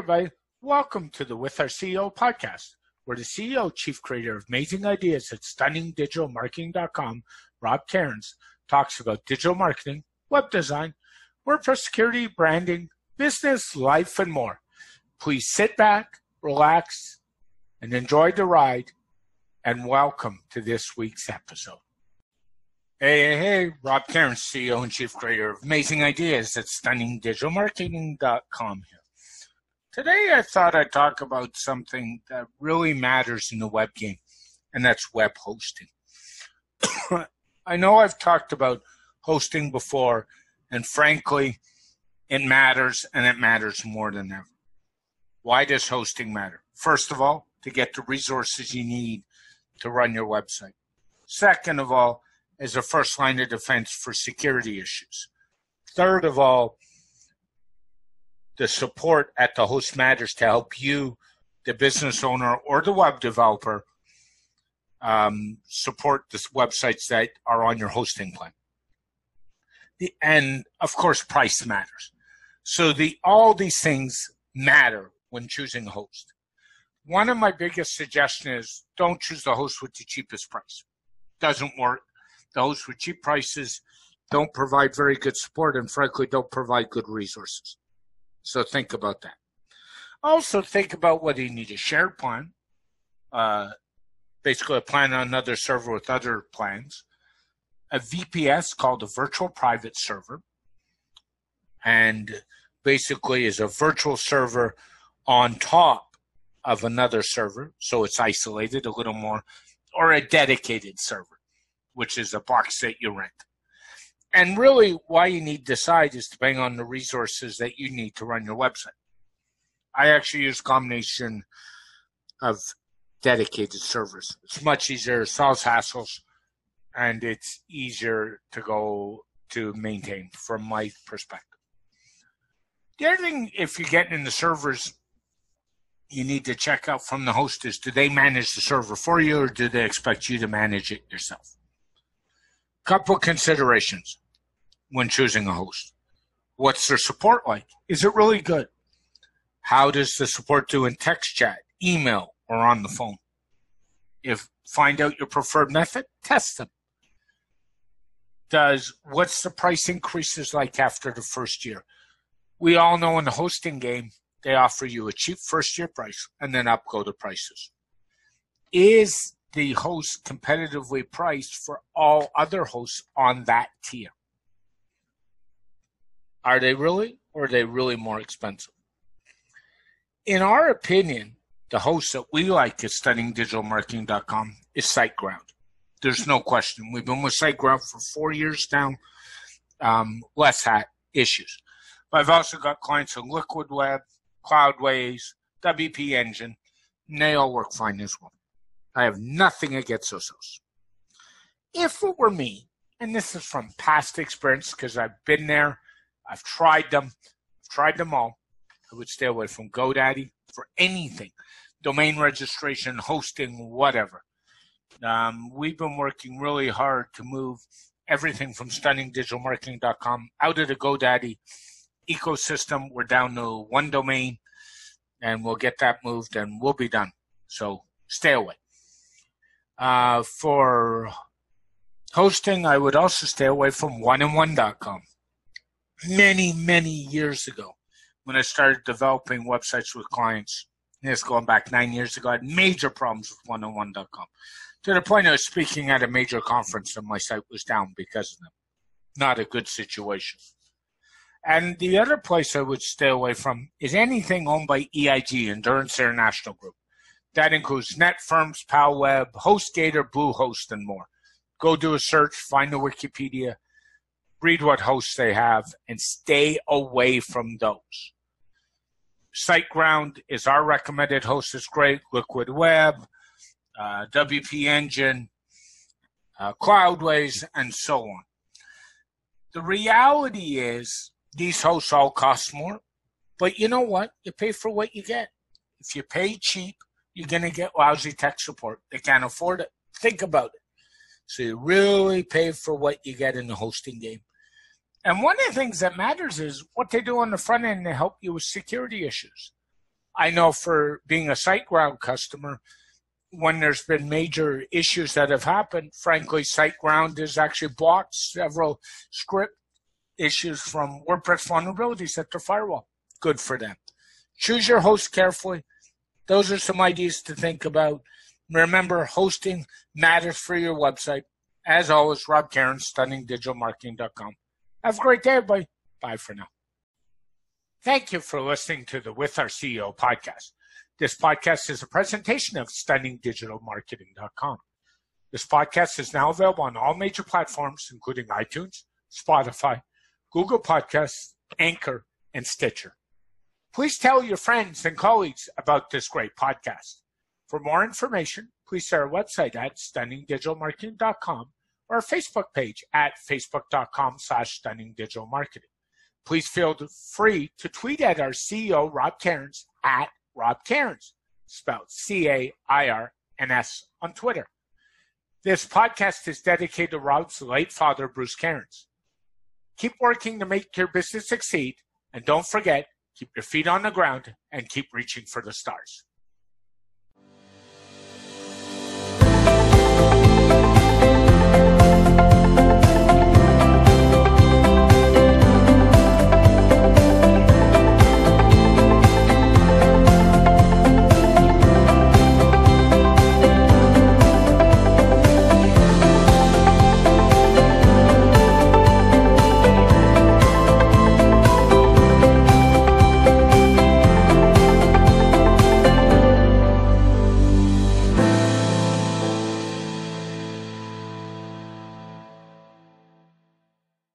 everybody. Welcome to the With Our CEO podcast, where the CEO, Chief Creator of Amazing Ideas at StunningDigitalMarketing.com, Rob Cairns, talks about digital marketing, web design, WordPress security, branding, business, life, and more. Please sit back, relax, and enjoy the ride, and welcome to this week's episode. Hey, hey, hey, Rob Cairns, CEO and Chief Creator of Amazing Ideas at StunningDigitalMarketing.com here. Today, I thought I'd talk about something that really matters in the web game, and that's web hosting. I know I've talked about hosting before, and frankly, it matters, and it matters more than ever. Why does hosting matter? First of all, to get the resources you need to run your website. Second of all, as a first line of defense for security issues. Third of all, the support at the host matters to help you, the business owner or the web developer, um, support the websites that are on your hosting plan. The, and of course, price matters. So the all these things matter when choosing a host. One of my biggest suggestions is don't choose the host with the cheapest price. Doesn't work. The hosts with cheap prices don't provide very good support and frankly don't provide good resources. So think about that. Also, think about whether you need a shared plan, uh, basically a plan on another server with other plans, a VPS called a virtual private server, and basically is a virtual server on top of another server, so it's isolated a little more, or a dedicated server, which is a box that you rent and really why you need decide is depending on the resources that you need to run your website. I actually use a combination of dedicated servers. It's much easier, solves hassles, and it's easier to go to maintain from my perspective. The other thing, if you're getting in the servers, you need to check out from the host is do they manage the server for you or do they expect you to manage it yourself? Couple considerations when choosing a host. What's their support like? Is it really good? How does the support do in text chat, email, or on the phone? If find out your preferred method, test them. Does what's the price increases like after the first year? We all know in the hosting game, they offer you a cheap first year price and then up go the prices. Is the host competitively priced for all other hosts on that tier? Are they really, or are they really more expensive? In our opinion, the host that we like at stunningdigitalmarketing.com is SiteGround. There's no question. We've been with SiteGround for four years now. Um, less had issues. But I've also got clients on Liquid Web, Cloudways, WP Engine, and they all work fine as well. I have nothing against those hosts. If it were me, and this is from past experience because I've been there I've tried them. I've tried them all. I would stay away from GoDaddy for anything, domain registration, hosting, whatever. Um, we've been working really hard to move everything from stunningdigitalmarketing.com out of the GoDaddy ecosystem. We're down to one domain, and we'll get that moved, and we'll be done. So stay away. Uh, for hosting, I would also stay away from 1and1.com many, many years ago when I started developing websites with clients. This going back nine years ago. I had major problems with one-on-one.com oh to the point I was speaking at a major conference and my site was down because of them. Not a good situation. And the other place I would stay away from is anything owned by EIG, Endurance International Group. That includes NetFirms, PowWeb, HostGator, Bluehost, and more. Go do a search, find the Wikipedia, read what hosts they have, and stay away from those. SiteGround is our recommended host. It's great. Liquid Web, uh, WP Engine, uh, Cloudways, and so on. The reality is these hosts all cost more, but you know what? You pay for what you get. If you pay cheap, you're going to get lousy tech support. They can't afford it. Think about it. So you really pay for what you get in the hosting game. And one of the things that matters is what they do on the front end to help you with security issues. I know for being a SiteGround customer, when there's been major issues that have happened, frankly, SiteGround has actually blocked several script issues from WordPress vulnerabilities at their firewall. Good for them. Choose your host carefully. Those are some ideas to think about. Remember, hosting matters for your website. As always, Rob Cairns, stunningdigitalmarketing.com. Have a great day, everybody. Bye for now. Thank you for listening to the With Our CEO podcast. This podcast is a presentation of stunningdigitalmarketing.com. This podcast is now available on all major platforms, including iTunes, Spotify, Google Podcasts, Anchor, and Stitcher. Please tell your friends and colleagues about this great podcast. For more information, please see our website at stunningdigitalmarketing.com our Facebook page at facebook.com slash stunningdigitalmarketing. Please feel free to tweet at our CEO, Rob Cairns, at Rob Cairns, spelled C A I R N S on Twitter. This podcast is dedicated to Rob's late father, Bruce Cairns. Keep working to make your business succeed, and don't forget, keep your feet on the ground and keep reaching for the stars.